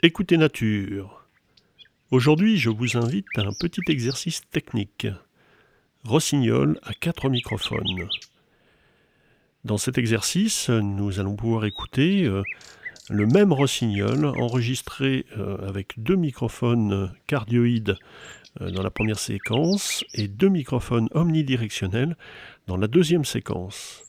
Écoutez Nature. Aujourd'hui, je vous invite à un petit exercice technique. Rossignol à quatre microphones. Dans cet exercice, nous allons pouvoir écouter euh, le même rossignol enregistré euh, avec deux microphones cardioïdes euh, dans la première séquence et deux microphones omnidirectionnels dans la deuxième séquence.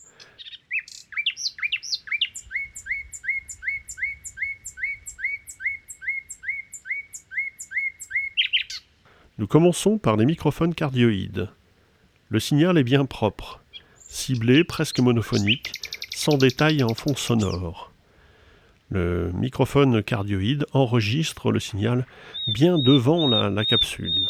Nous commençons par les microphones cardioïdes. Le signal est bien propre, ciblé, presque monophonique, sans détail en fond sonore. Le microphone cardioïde enregistre le signal bien devant la, la capsule.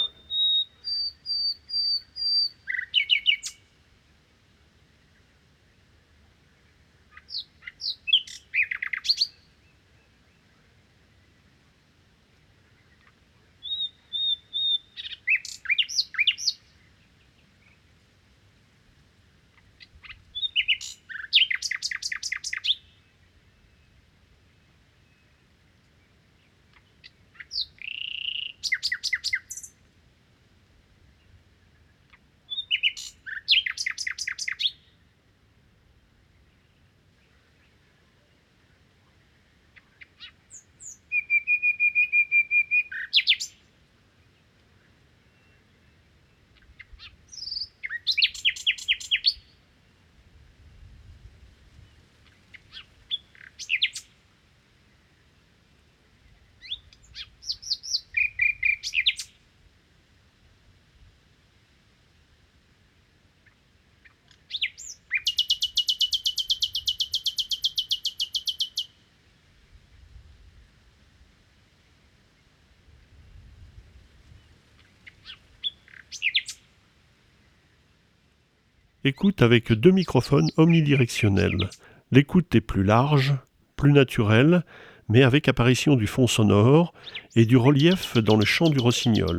Écoute avec deux microphones omnidirectionnels. L'écoute est plus large, plus naturelle, mais avec apparition du fond sonore et du relief dans le chant du rossignol.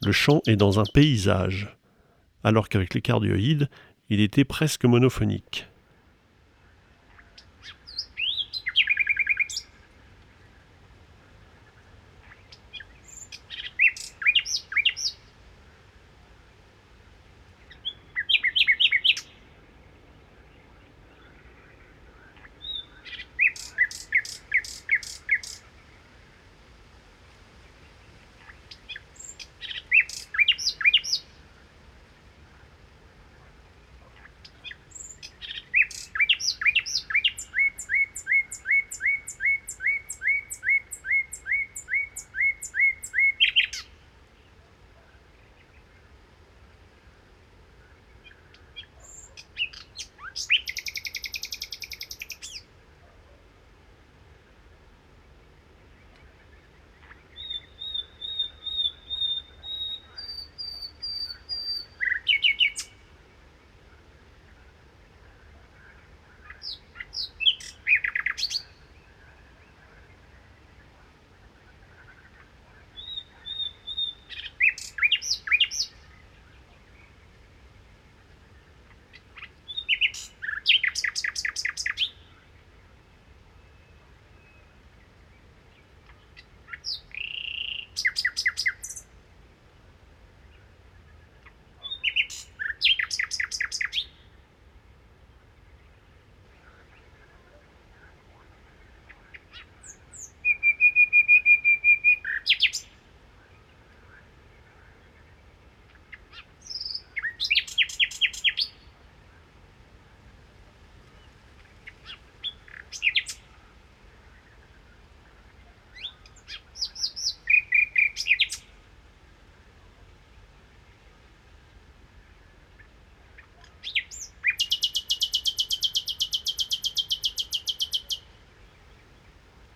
Le chant est dans un paysage, alors qu'avec les cardioïdes, il était presque monophonique.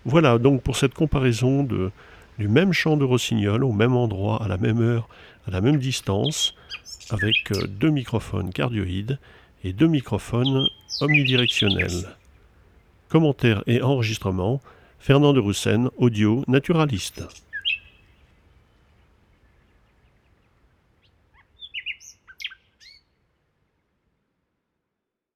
Voilà donc pour cette comparaison du même champ de rossignol au même endroit, à la même heure, à la même distance, avec euh, deux microphones cardioïdes et deux microphones omnidirectionnels. Commentaires et enregistrement, Fernand de Roussen, audio naturaliste.